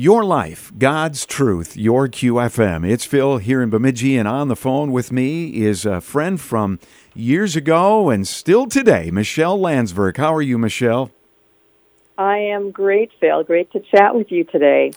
Your life, God's truth, your QFM. It's Phil here in Bemidji, and on the phone with me is a friend from years ago and still today, Michelle Landsberg. How are you, Michelle? I am great, Phil. Great to chat with you today.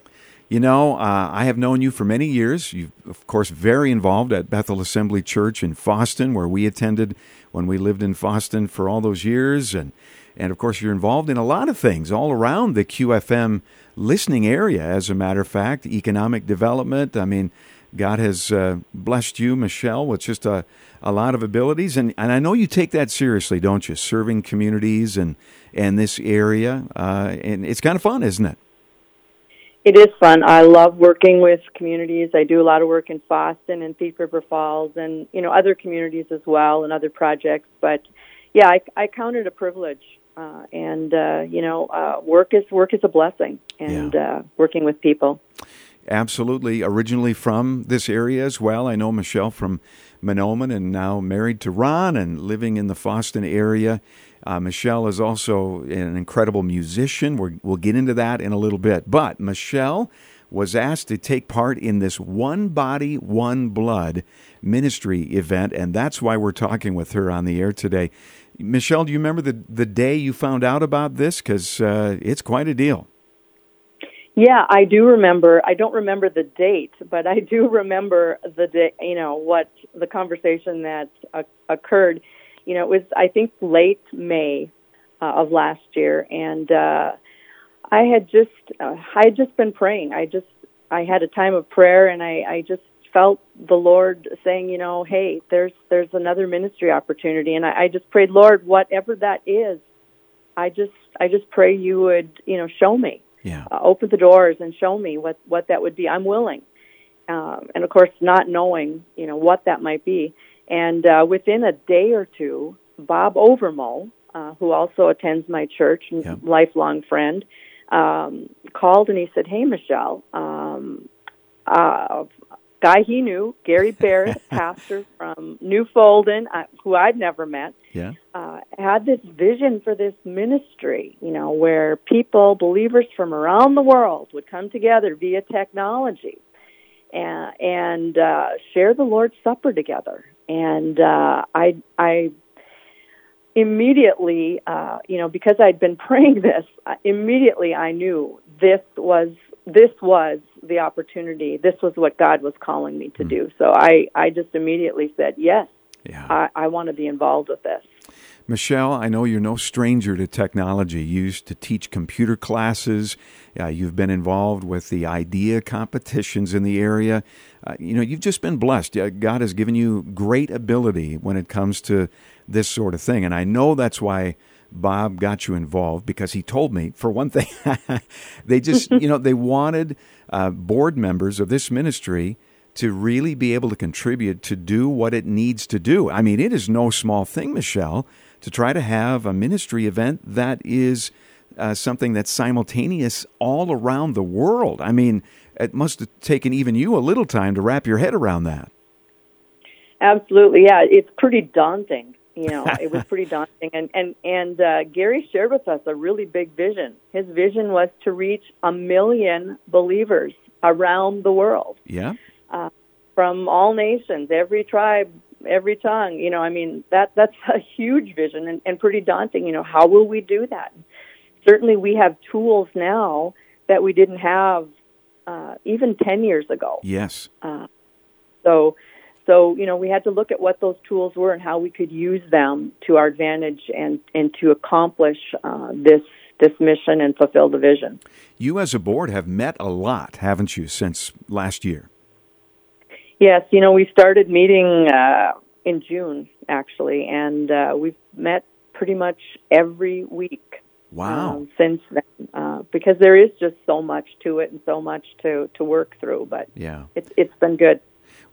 You know, uh, I have known you for many years. You're, of course, very involved at Bethel Assembly Church in Fosston, where we attended when we lived in Fosston for all those years. And, and of course, you're involved in a lot of things all around the QFM listening area, as a matter of fact, economic development. I mean, God has uh, blessed you, Michelle, with just a, a lot of abilities. And, and I know you take that seriously, don't you? Serving communities and, and this area. Uh, and it's kind of fun, isn't it? It is fun. I love working with communities. I do a lot of work in Fosston and Thief River Falls and, you know, other communities as well and other projects. But yeah, I, I count it a privilege uh, and uh, you know, uh, work is work is a blessing, and yeah. Uh, working with people. Absolutely. Originally from this area as well. I know Michelle from Mahnomen and now married to Ron and living in the Fosston area. Uh, Michelle is also an incredible musician. we will get into that in a little bit. But Michelle was asked to take part in this One Body, One Blood ministry event, and that's why we're talking with her on the air today. Michelle, do you remember the the day you found out about this? Because uh, it's quite a deal. Yeah, I do remember. I don't remember the date, but I do remember the day. You know what the conversation that uh, occurred. You know, it was I think late May uh, of last year, and uh, I had just uh, I had just been praying. I just I had a time of prayer, and I I just felt the Lord saying, you know, hey, there's there's another ministry opportunity, and I, I just prayed, Lord, whatever that is, I just I just pray you would you know show me, yeah, uh, open the doors and show me what what that would be. I'm willing, um, and of course, not knowing you know what that might be, and uh, within a day or two, Bob Overmo, uh, who also attends my church, yeah. lifelong friend. Um, called and he said, "Hey, Michelle, um, uh, guy he knew, Gary Barrett, pastor from Newfolden, uh, who I'd never met, yeah. uh, had this vision for this ministry, you know, where people, believers from around the world, would come together via technology and, and uh, share the Lord's Supper together. And uh, I, I immediately, uh, you know, because I'd been praying this, immediately I knew this was this was the opportunity. This was what God was calling me to mm. do. So I, I just immediately said, yes, yeah. I, I want to be involved with this. Michelle, I know you're no stranger to technology. You used to teach computer classes. Uh, you've been involved with the idea competitions in the area. Uh, you know, you've just been blessed. Uh, God has given you great ability when it comes to this sort of thing. And I know that's why Bob got you involved because he told me, for one thing, they just, you know, they wanted uh, board members of this ministry to really be able to contribute to do what it needs to do. I mean, it is no small thing, Michelle, to try to have a ministry event that is uh, something that's simultaneous all around the world. I mean, it must have taken even you a little time to wrap your head around that. Absolutely, yeah. It's pretty daunting you know it was pretty daunting. And and and uh, Gary shared with us a really big vision. His vision was to reach a million believers around the world. Yeah. Uh, from all nations every tribe every tongue. You know i mean that that's a huge vision and, and pretty daunting. You know how will we do that? Certainly we have tools now that we didn't have uh, even 10 years ago. Yes. Uh, so so, you know, we had to look at what those tools were and how we could use them to our advantage and, and to accomplish uh, this this mission and fulfill the vision. You, as a board, have met a lot, haven't you, since last year? Yes, you know, we started meeting uh, in June actually, and uh, we've met pretty much every week. Wow! Um, since then, uh, because there is just so much to it and so much to to work through, but yeah, it's it's been good.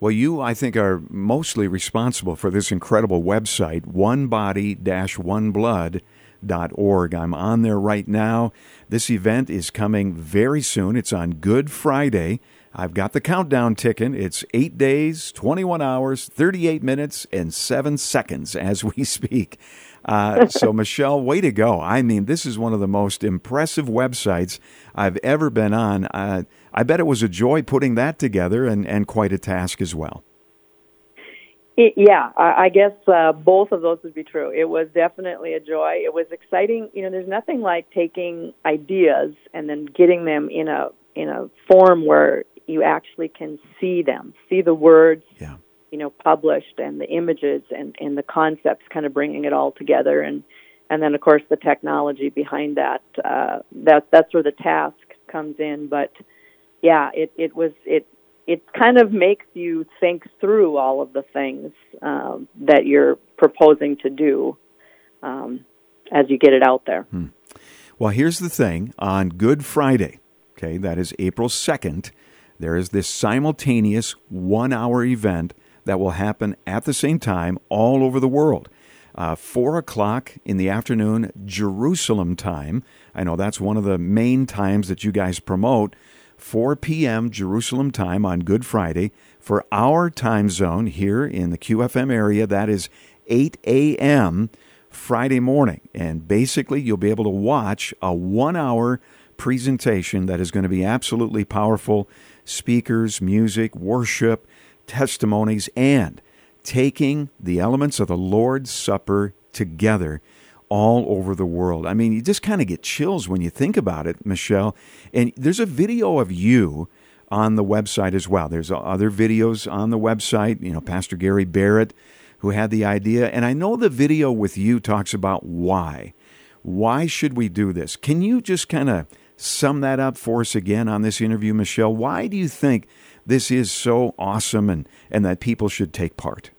Well, you, I think, are mostly responsible for this incredible website, onebody-oneblood.org. I'm on there right now. This event is coming very soon. It's on Good Friday. I've got the countdown ticking. It's eight days, 21 hours, 38 minutes, and seven seconds as we speak. Uh, so, Michelle, way to go. I mean, this is one of the most impressive websites I've ever been on. Uh, I bet it was a joy putting that together and, and quite a task as well. It, yeah, I, I guess uh, both of those would be true. It was definitely a joy. It was exciting. You know, there's nothing like taking ideas and then getting them in a in a form where you actually can see them, see the words, yeah. You know, published and the images and, and the concepts, kind of bringing it all together, and and then of course the technology behind that. Uh, that that's where the task comes in. But yeah, it it was it it kind of makes you think through all of the things um, that you're proposing to do um, as you get it out there. Hmm. Well, here's the thing on Good Friday, okay, that is April 2nd, there is this simultaneous one hour event that will happen at the same time all over the world. Uh, Four o'clock in the afternoon, Jerusalem time. I know that's one of the main times that you guys promote. 4 p.m. Jerusalem time on Good Friday. For our time zone here in the QFM area, that is 8 a.m. Friday morning. And basically, you'll be able to watch a one hour presentation that is going to be absolutely powerful speakers, music, worship, testimonies, and taking the elements of the Lord's Supper together all over the world. I mean, you just kind of get chills when you think about it, Michelle. And there's a video of you on the website as well. There's other videos on the website, you know, Pastor Gary Barrett who had the idea, and I know the video with you talks about why. Why should we do this? Can you just kind of sum that up for us again on this interview, Michelle? Why do you think this is so awesome and, and that people should take part?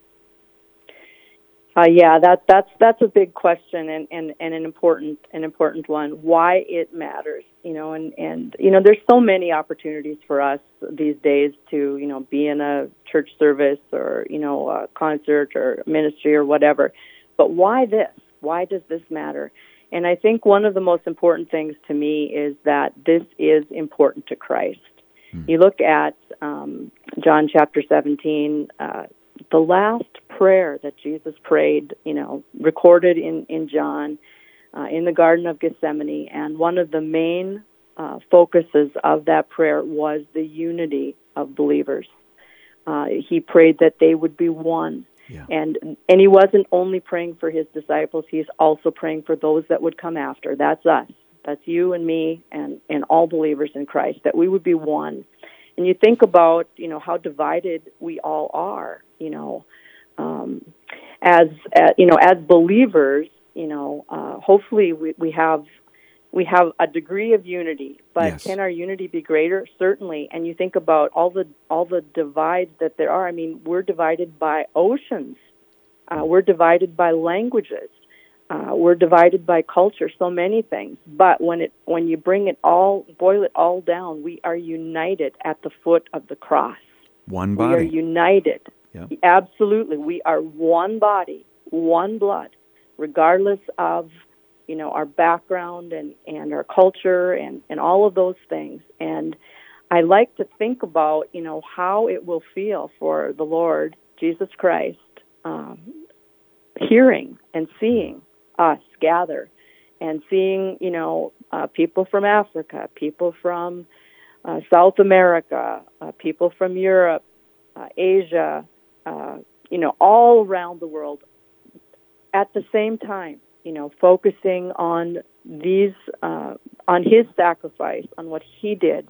Uh, yeah, that that's that's a big question and, and, and an important an important one. Why it matters, you know, and, and you know, there's so many opportunities for us these days to you know be in a church service or you know a concert or ministry or whatever. But why this? Why does this matter? And I think one of the most important things to me is that this is important to Christ. Hmm. You look at um, John chapter 17, uh, the last prayer that Jesus prayed, you know, recorded in, in John uh, in the Garden of Gethsemane, and one of the main uh, focuses of that prayer was the unity of believers. Uh, he prayed that they would be one yeah. And and he wasn't only praying for his disciples, he's also praying for those that would come after. That's us. That's you and me and, and all believers in Christ, that we would be one. And you think about, you know, how divided we all are, you know, um, as, uh, you know, as believers, you know, uh, hopefully we, we have we have a degree of unity, but yes. can our unity be greater? Certainly. And you think about all the all the divides that there are. I mean, we're divided by oceans. Uh, we're divided by languages. Uh, we're divided by culture. So many things. But when it when you bring it all, boil it all down, we are united at the foot of the cross. One body. We are united. Yeah. Absolutely. We are one body, one blood, regardless of you know our background and and our culture and and all of those things and i like to think about you know how it will feel for the lord jesus christ um, hearing and seeing us gather and seeing you know uh, people from africa people from uh, south america uh, people from europe uh, asia uh, you know all around the world at the same time you know, focusing on these, uh, on his sacrifice, on what he did,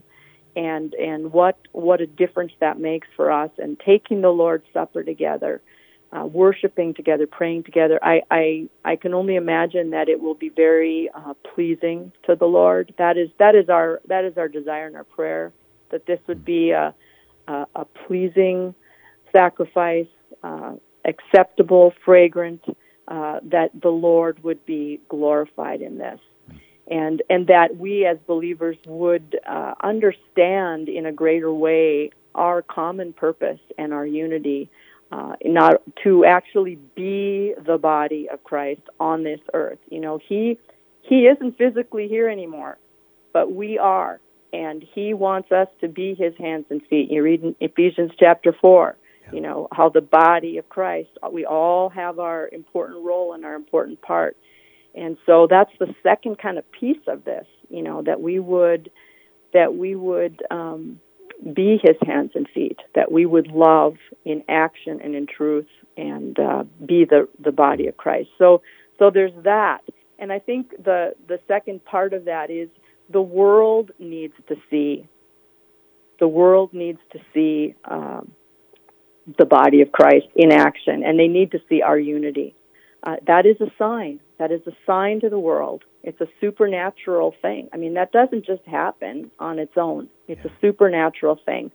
and and what what a difference that makes for us, and taking the Lord's Supper together, uh, worshiping together, praying together. I, I I can only imagine that it will be very uh, pleasing to the Lord. That is that is our that is our desire and our prayer that this would be a a, a pleasing sacrifice, uh, acceptable, fragrant uh, that the Lord would be glorified in this. And, and that we as believers would uh, understand in a greater way our common purpose and our unity, uh, not to actually be the body of Christ on this earth. You know, he he isn't physically here anymore, but we are, and he wants us to be his hands and feet. You read in Ephesians chapter four. Yeah. You know how the body of Christ, we all have our important role and our important part, and so that's the second kind of piece of this. You know that we would that we would um, be His hands and feet, that we would love in action and in truth, and uh, be the the body of Christ. So so there's that, and I think the the second part of that is the world needs to see. The world needs to see um, the body of Christ in action, and they need to see our unity. Uh, that is a sign. That is a sign to the world. It's a supernatural thing. I mean, that doesn't just happen on its own. It's yeah. a supernatural thing.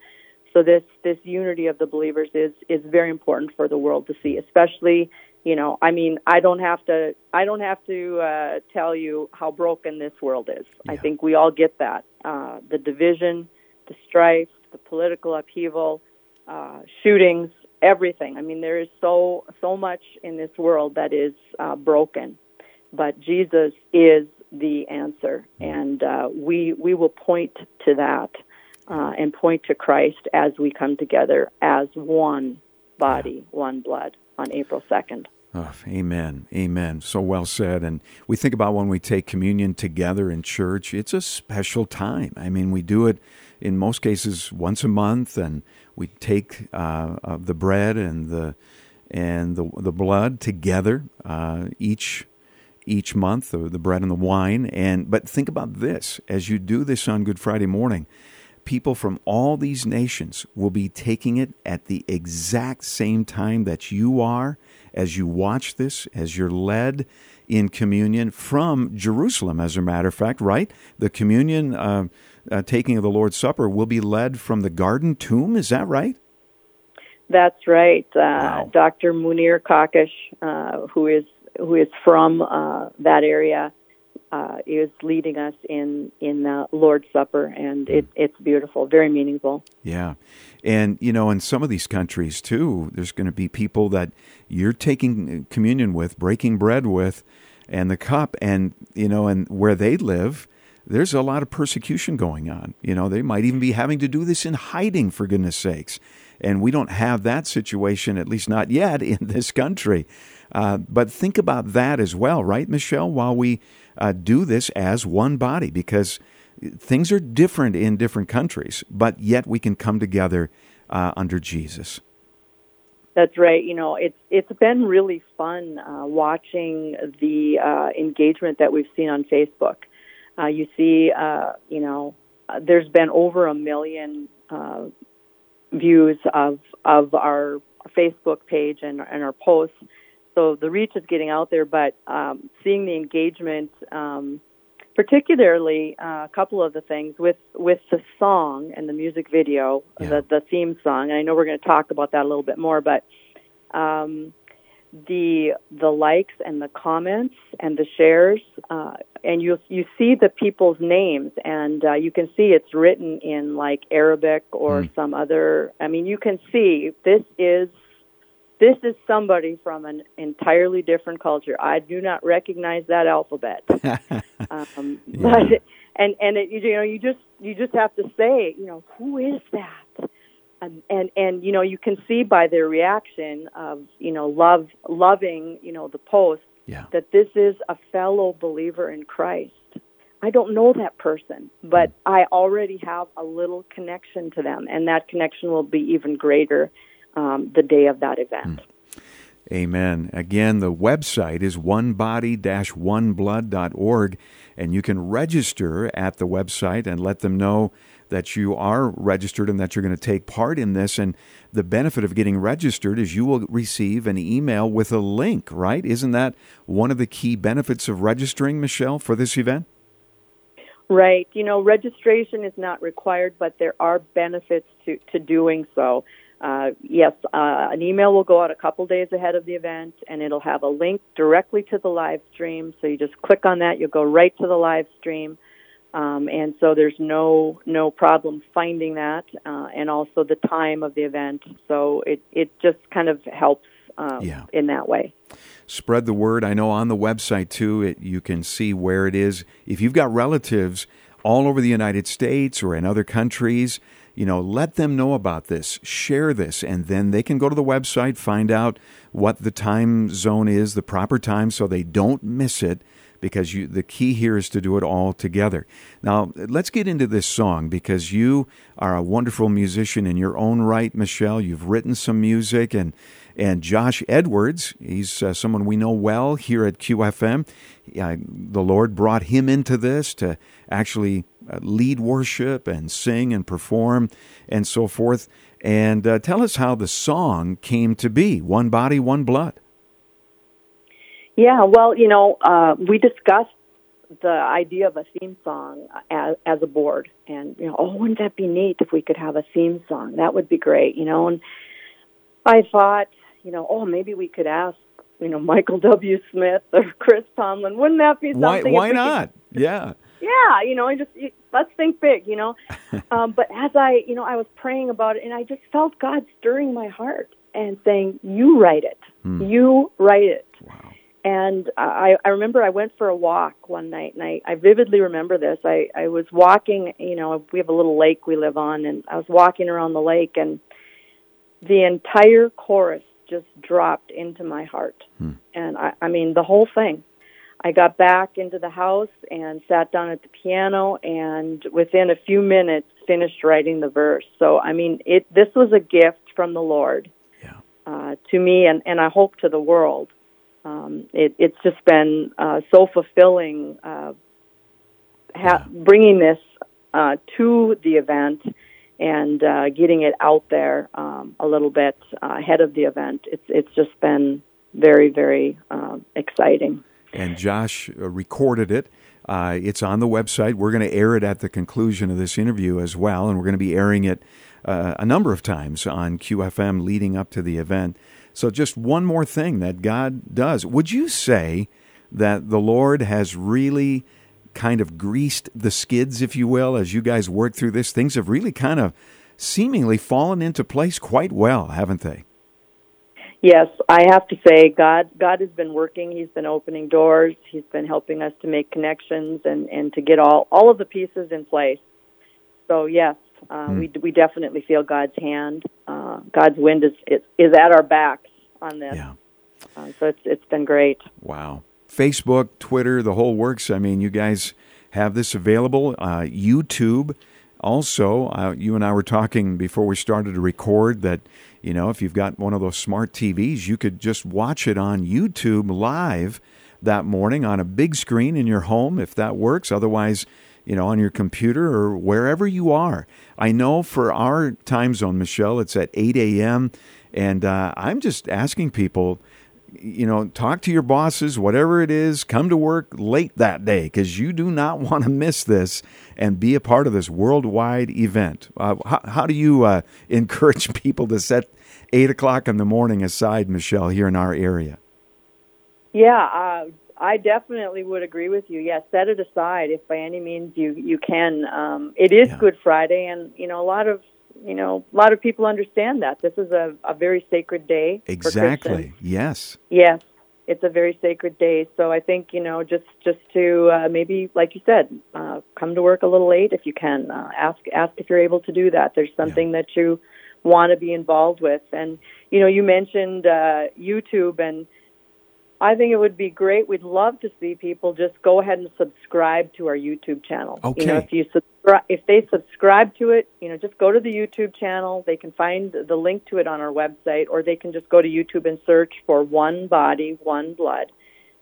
So this this unity of the believers is is very important for the world to see, especially you know i mean i don't have to i don't have to uh, tell you how broken this world is yeah. i think we all get that uh, the division the strife the political upheaval uh, shootings everything i mean there is so so much in this world that is uh, broken but jesus is the answer and uh, we we will point to that uh, and point to christ as we come together as one body one blood on april 2nd Oh, amen. Amen. So well said. And we think about when we take communion together in church, it's a special time. I mean, we do it in most cases once a month, and we take uh, uh, the bread and the and the the blood together uh, each each month, the, the bread and the wine. And but think about this: as you do this on Good Friday morning, people from all these nations will be taking it at the exact same time that you are as you watch this, as you're led in communion from Jerusalem, as a matter of fact, right? The communion uh, uh, taking of the Lord's Supper will be led from the garden tomb. Is that right? That's right. Uh, wow. Dr. Munir Kakish, uh, who is who is from uh, that area, uh, is leading us in in the Lord's Supper, and it, it's beautiful, very meaningful. Yeah, and you know, in some of these countries too, there's going to be people that you're taking communion with, breaking bread with, and the cup, and you know, and where they live. There's a lot of persecution going on. You know, they might even be having to do this in hiding, for goodness sakes. And we don't have that situation, at least not yet, in this country. Uh, but think about that as well, right, Michelle? While we uh, do this as one body because things are different in different countries, but yet we can come together uh, under Jesus. That's right. You know, it's it's been really fun uh, watching the uh, engagement that we've seen on Facebook. Uh, you see, uh, you know, uh, there's been over a million uh, views of of our Facebook page and, and our posts so the reach is getting out there, but um, seeing the engagement, um, particularly uh, a couple of the things with with the song and the music video, yeah. the the theme song. And I know we're going to talk about that a little bit more, but um, the the likes and the comments and the shares, uh, and you you see the people's names, and uh, you can see it's written in like Arabic or mm. some other. I mean, you can see this is this is somebody from an entirely different culture. I do not recognize that alphabet. um, yeah. But and and it, you know you just you just have to say you know who is that, and and and you know you can see by their reaction of you know love loving you know the post yeah. that this is a fellow believer in Christ. I don't know that person, but mm. I already have a little connection to them, and that connection will be even greater um, the day of that event. Hmm. Amen. Again, the website is onebody-oneblood.org, and you can register at the website and let them know that you are registered and that you're going to take part in this. And the benefit of getting registered is you will receive an email with a link, right? Isn't that one of the key benefits of registering, Michelle, for this event? Right. You know, registration is not required, but there are benefits to, to doing so. Uh, yes, uh, an email will go out a couple days ahead of the event, and it'll have a link directly to the live stream. So you just click on that, you'll go right to the live stream, um, and so there's no no problem finding that, uh, and also the time of the event. So it it just kind of helps um, yeah. in that way. Spread the word. I know on the website too, it, you can see where it is. If you've got relatives all over the United States or in other countries, you know, let them know about this, share this, and then they can go to the website, find out what the time zone is, the proper time, so they don't miss it. Because you, the key here is to do it all together. Now, let's get into this song because you are a wonderful musician in your own right, Michelle. You've written some music, and and Josh Edwards, he's uh, someone we know well here at QFM. Uh, the Lord brought him into this to actually uh, lead worship and sing and perform and so forth. And uh, tell us how the song came to be One Body, One Blood. Yeah, well, you know, uh, we discussed the idea of a theme song as, as a board, and you know, oh, wouldn't that be neat if we could have a theme song? That would be great, you know. And I thought, you know, oh, maybe we could ask, you know, Michael W. Smith or Chris Tomlin. Wouldn't that be something? Why? Why not? Could, yeah. Yeah, you know, I just let's think big, you know. um, but as I, you know, I was praying about it, and I just felt God stirring my heart and saying, "You write it. Hmm. You write it." And I, I remember I went for a walk one night, and I, I vividly remember this. I, I was walking, you know, we have a little lake we live on, and I was walking around the lake, and the entire chorus just dropped into my heart. Hmm. And I, I mean, the whole thing. I got back into the house and sat down at the piano, and within a few minutes, finished writing the verse. So, I mean, it this was a gift from the Lord yeah. uh, to me, and and I hope to the world. Um, it, it's just been uh, so fulfilling, uh, ha- bringing this uh, to the event and uh, getting it out there um, a little bit uh, ahead of the event. It's it's just been very very uh, exciting. And Josh uh, recorded it. Uh, it's on the website. We're going to air it at the conclusion of this interview as well, and we're going to be airing it uh, a number of times on QFM leading up to the event. So, just one more thing that God does. Would you say that the Lord has really kind of greased the skids, if you will, as you guys work through this. Things have really kind of seemingly fallen into place quite well, haven't they? Yes, I have to say God God has been working. He's been opening doors. He's been helping us to make connections and and to get all all of the pieces in place. So yes, uh, mm. we we definitely feel God's hand. Uh, God's wind is, is is at our backs on this. Yeah. Uh, so it's it's been great. Wow. Facebook, Twitter, the whole works. I mean, you guys have this available. Uh, YouTube, also, uh, you and I were talking before we started to record that, you know, if you've got one of those smart TVs, you could just watch it on YouTube live that morning on a big screen in your home if that works. Otherwise, you know, on your computer or wherever you are. I know for our time zone, Michelle, it's at 8 a.m. And uh, I'm just asking people, you know, talk to your bosses, whatever it is, come to work late that day because you do not want to miss this and be a part of this worldwide event. Uh, how, how, do you uh, encourage people to set eight o'clock in the morning aside, Michelle, here in our area? Yeah, uh, I definitely would agree with you. Yeah, set it aside if by any means you you can. Um, it is yeah. Good Friday, and you know a lot of you know, a lot of people understand that this is a, a very sacred day. Exactly. Yes. Yes, it's a very sacred day. So I think you know, just just to uh, maybe, like you said, uh, come to work a little late if you can. Uh, ask ask if you're able to do that. There's something yeah. that you want to be involved with, and you know, you mentioned uh, YouTube and I think it would be great. We'd love to see people just go ahead and subscribe to our YouTube channel. Okay. You know, if you subscribe, if they subscribe to it, you know, just go to the YouTube channel. They can find the link to it on our website, or they can just go to YouTube and search for One Body, One Blood.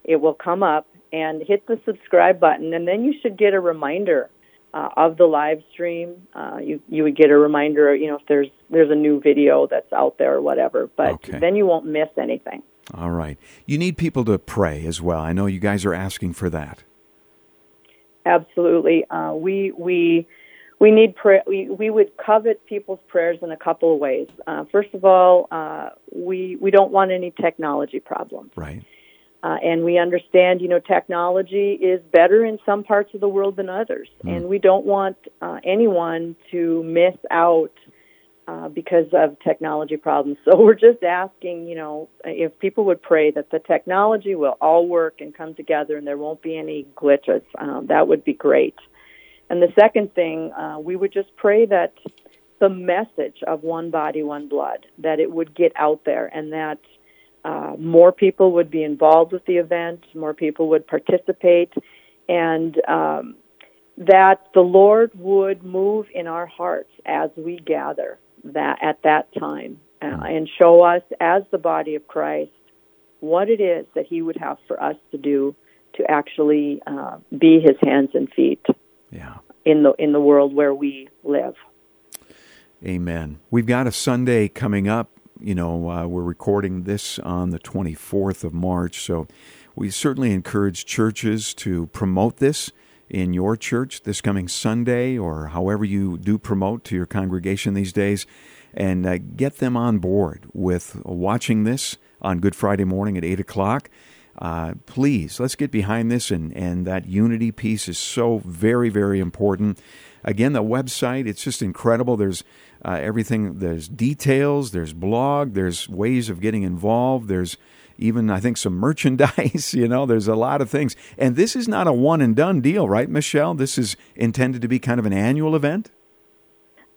It will come up and hit the subscribe button, and then you should get a reminder uh, of the live stream. Uh, you you would get a reminder, you know, if there's there's a new video that's out there or whatever. But okay. then you won't miss anything. All right. You need people to pray as well. I know you guys are asking for that. Absolutely. Uh, we we we need prayer. We we would covet people's prayers in a couple of ways. Uh, first of all, uh, we we don't want any technology problems. Right. Uh, and we understand, you know, technology is better in some parts of the world than others, mm. and we don't want uh, anyone to miss out uh, because of technology problems. So we're just asking, you know, if people would pray that the technology will all work and come together and there won't be any glitches. Um, that would be great. And the second thing, uh, we would just pray that the message of one body, one blood, that it would get out there and that uh, more people would be involved with the event, more people would participate, and um, that the Lord would move in our hearts as we gather that at that time uh, and show us as the body of Christ what it is that He would have for us to do to actually uh, be His hands and feet Yeah. in the in the world where we live. Amen. We've got a Sunday coming up. You know, uh, we're recording this on the 24th of March, so we certainly encourage churches to promote this in your church this coming Sunday or however you do promote to your congregation these days and uh, get them on board with watching this on Good Friday morning at 8 o'clock. Uh, please, let's get behind this, and, and that unity piece is so very, very important. Again, the website, it's just incredible. There's uh, everything, there's details, there's blog, there's ways of getting involved, there's even, I think, some merchandise, you know, there's a lot of things. And this is not a one and done deal, right, Michelle? This is intended to be kind of an annual event?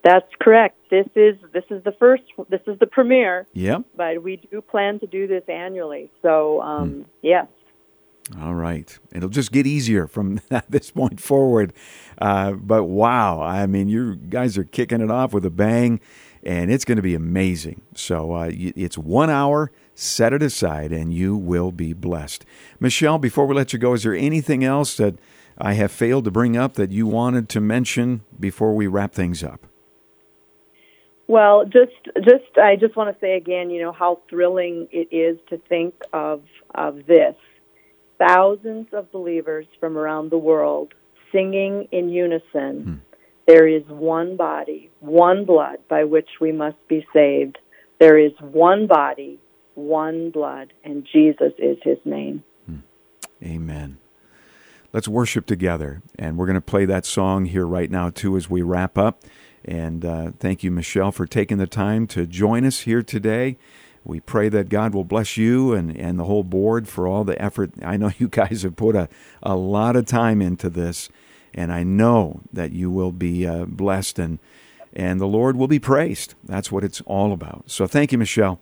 That's correct. This is this is the first. This is the premiere. Yep. But we do plan to do this annually. So um, yes, All right. It'll just get easier from this point forward. Uh, but wow, I mean, you guys are kicking it off with a bang, and it's going to be amazing. So uh, it's one hour. Set it aside, and you will be blessed. Michelle, before we let you go, is there anything else that I have failed to bring up that you wanted to mention before we wrap things up? Well, just just I just want to say again, you know how thrilling it is to think of of this. Thousands of believers from around the world singing in unison. Hmm. There is one body, one blood by which we must be saved. There is one body, one blood, and Jesus is his name. Amen. Let's worship together. And we're going to play that song here right now, too, as we wrap up. And uh, thank you, Michelle, for taking the time to join us here today. We pray that God will bless you and, and the whole board for all the effort. I know you guys have put a, a lot of time into this, and I know that you will be uh, blessed and, and the Lord will be praised. That's what it's all about. So thank you, Michelle.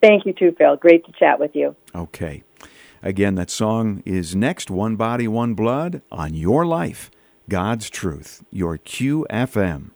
Thank you too, Phil. Great to chat with you. Okay. Again, that song is next One Body, One Blood on Your Life, God's Truth, your QFM.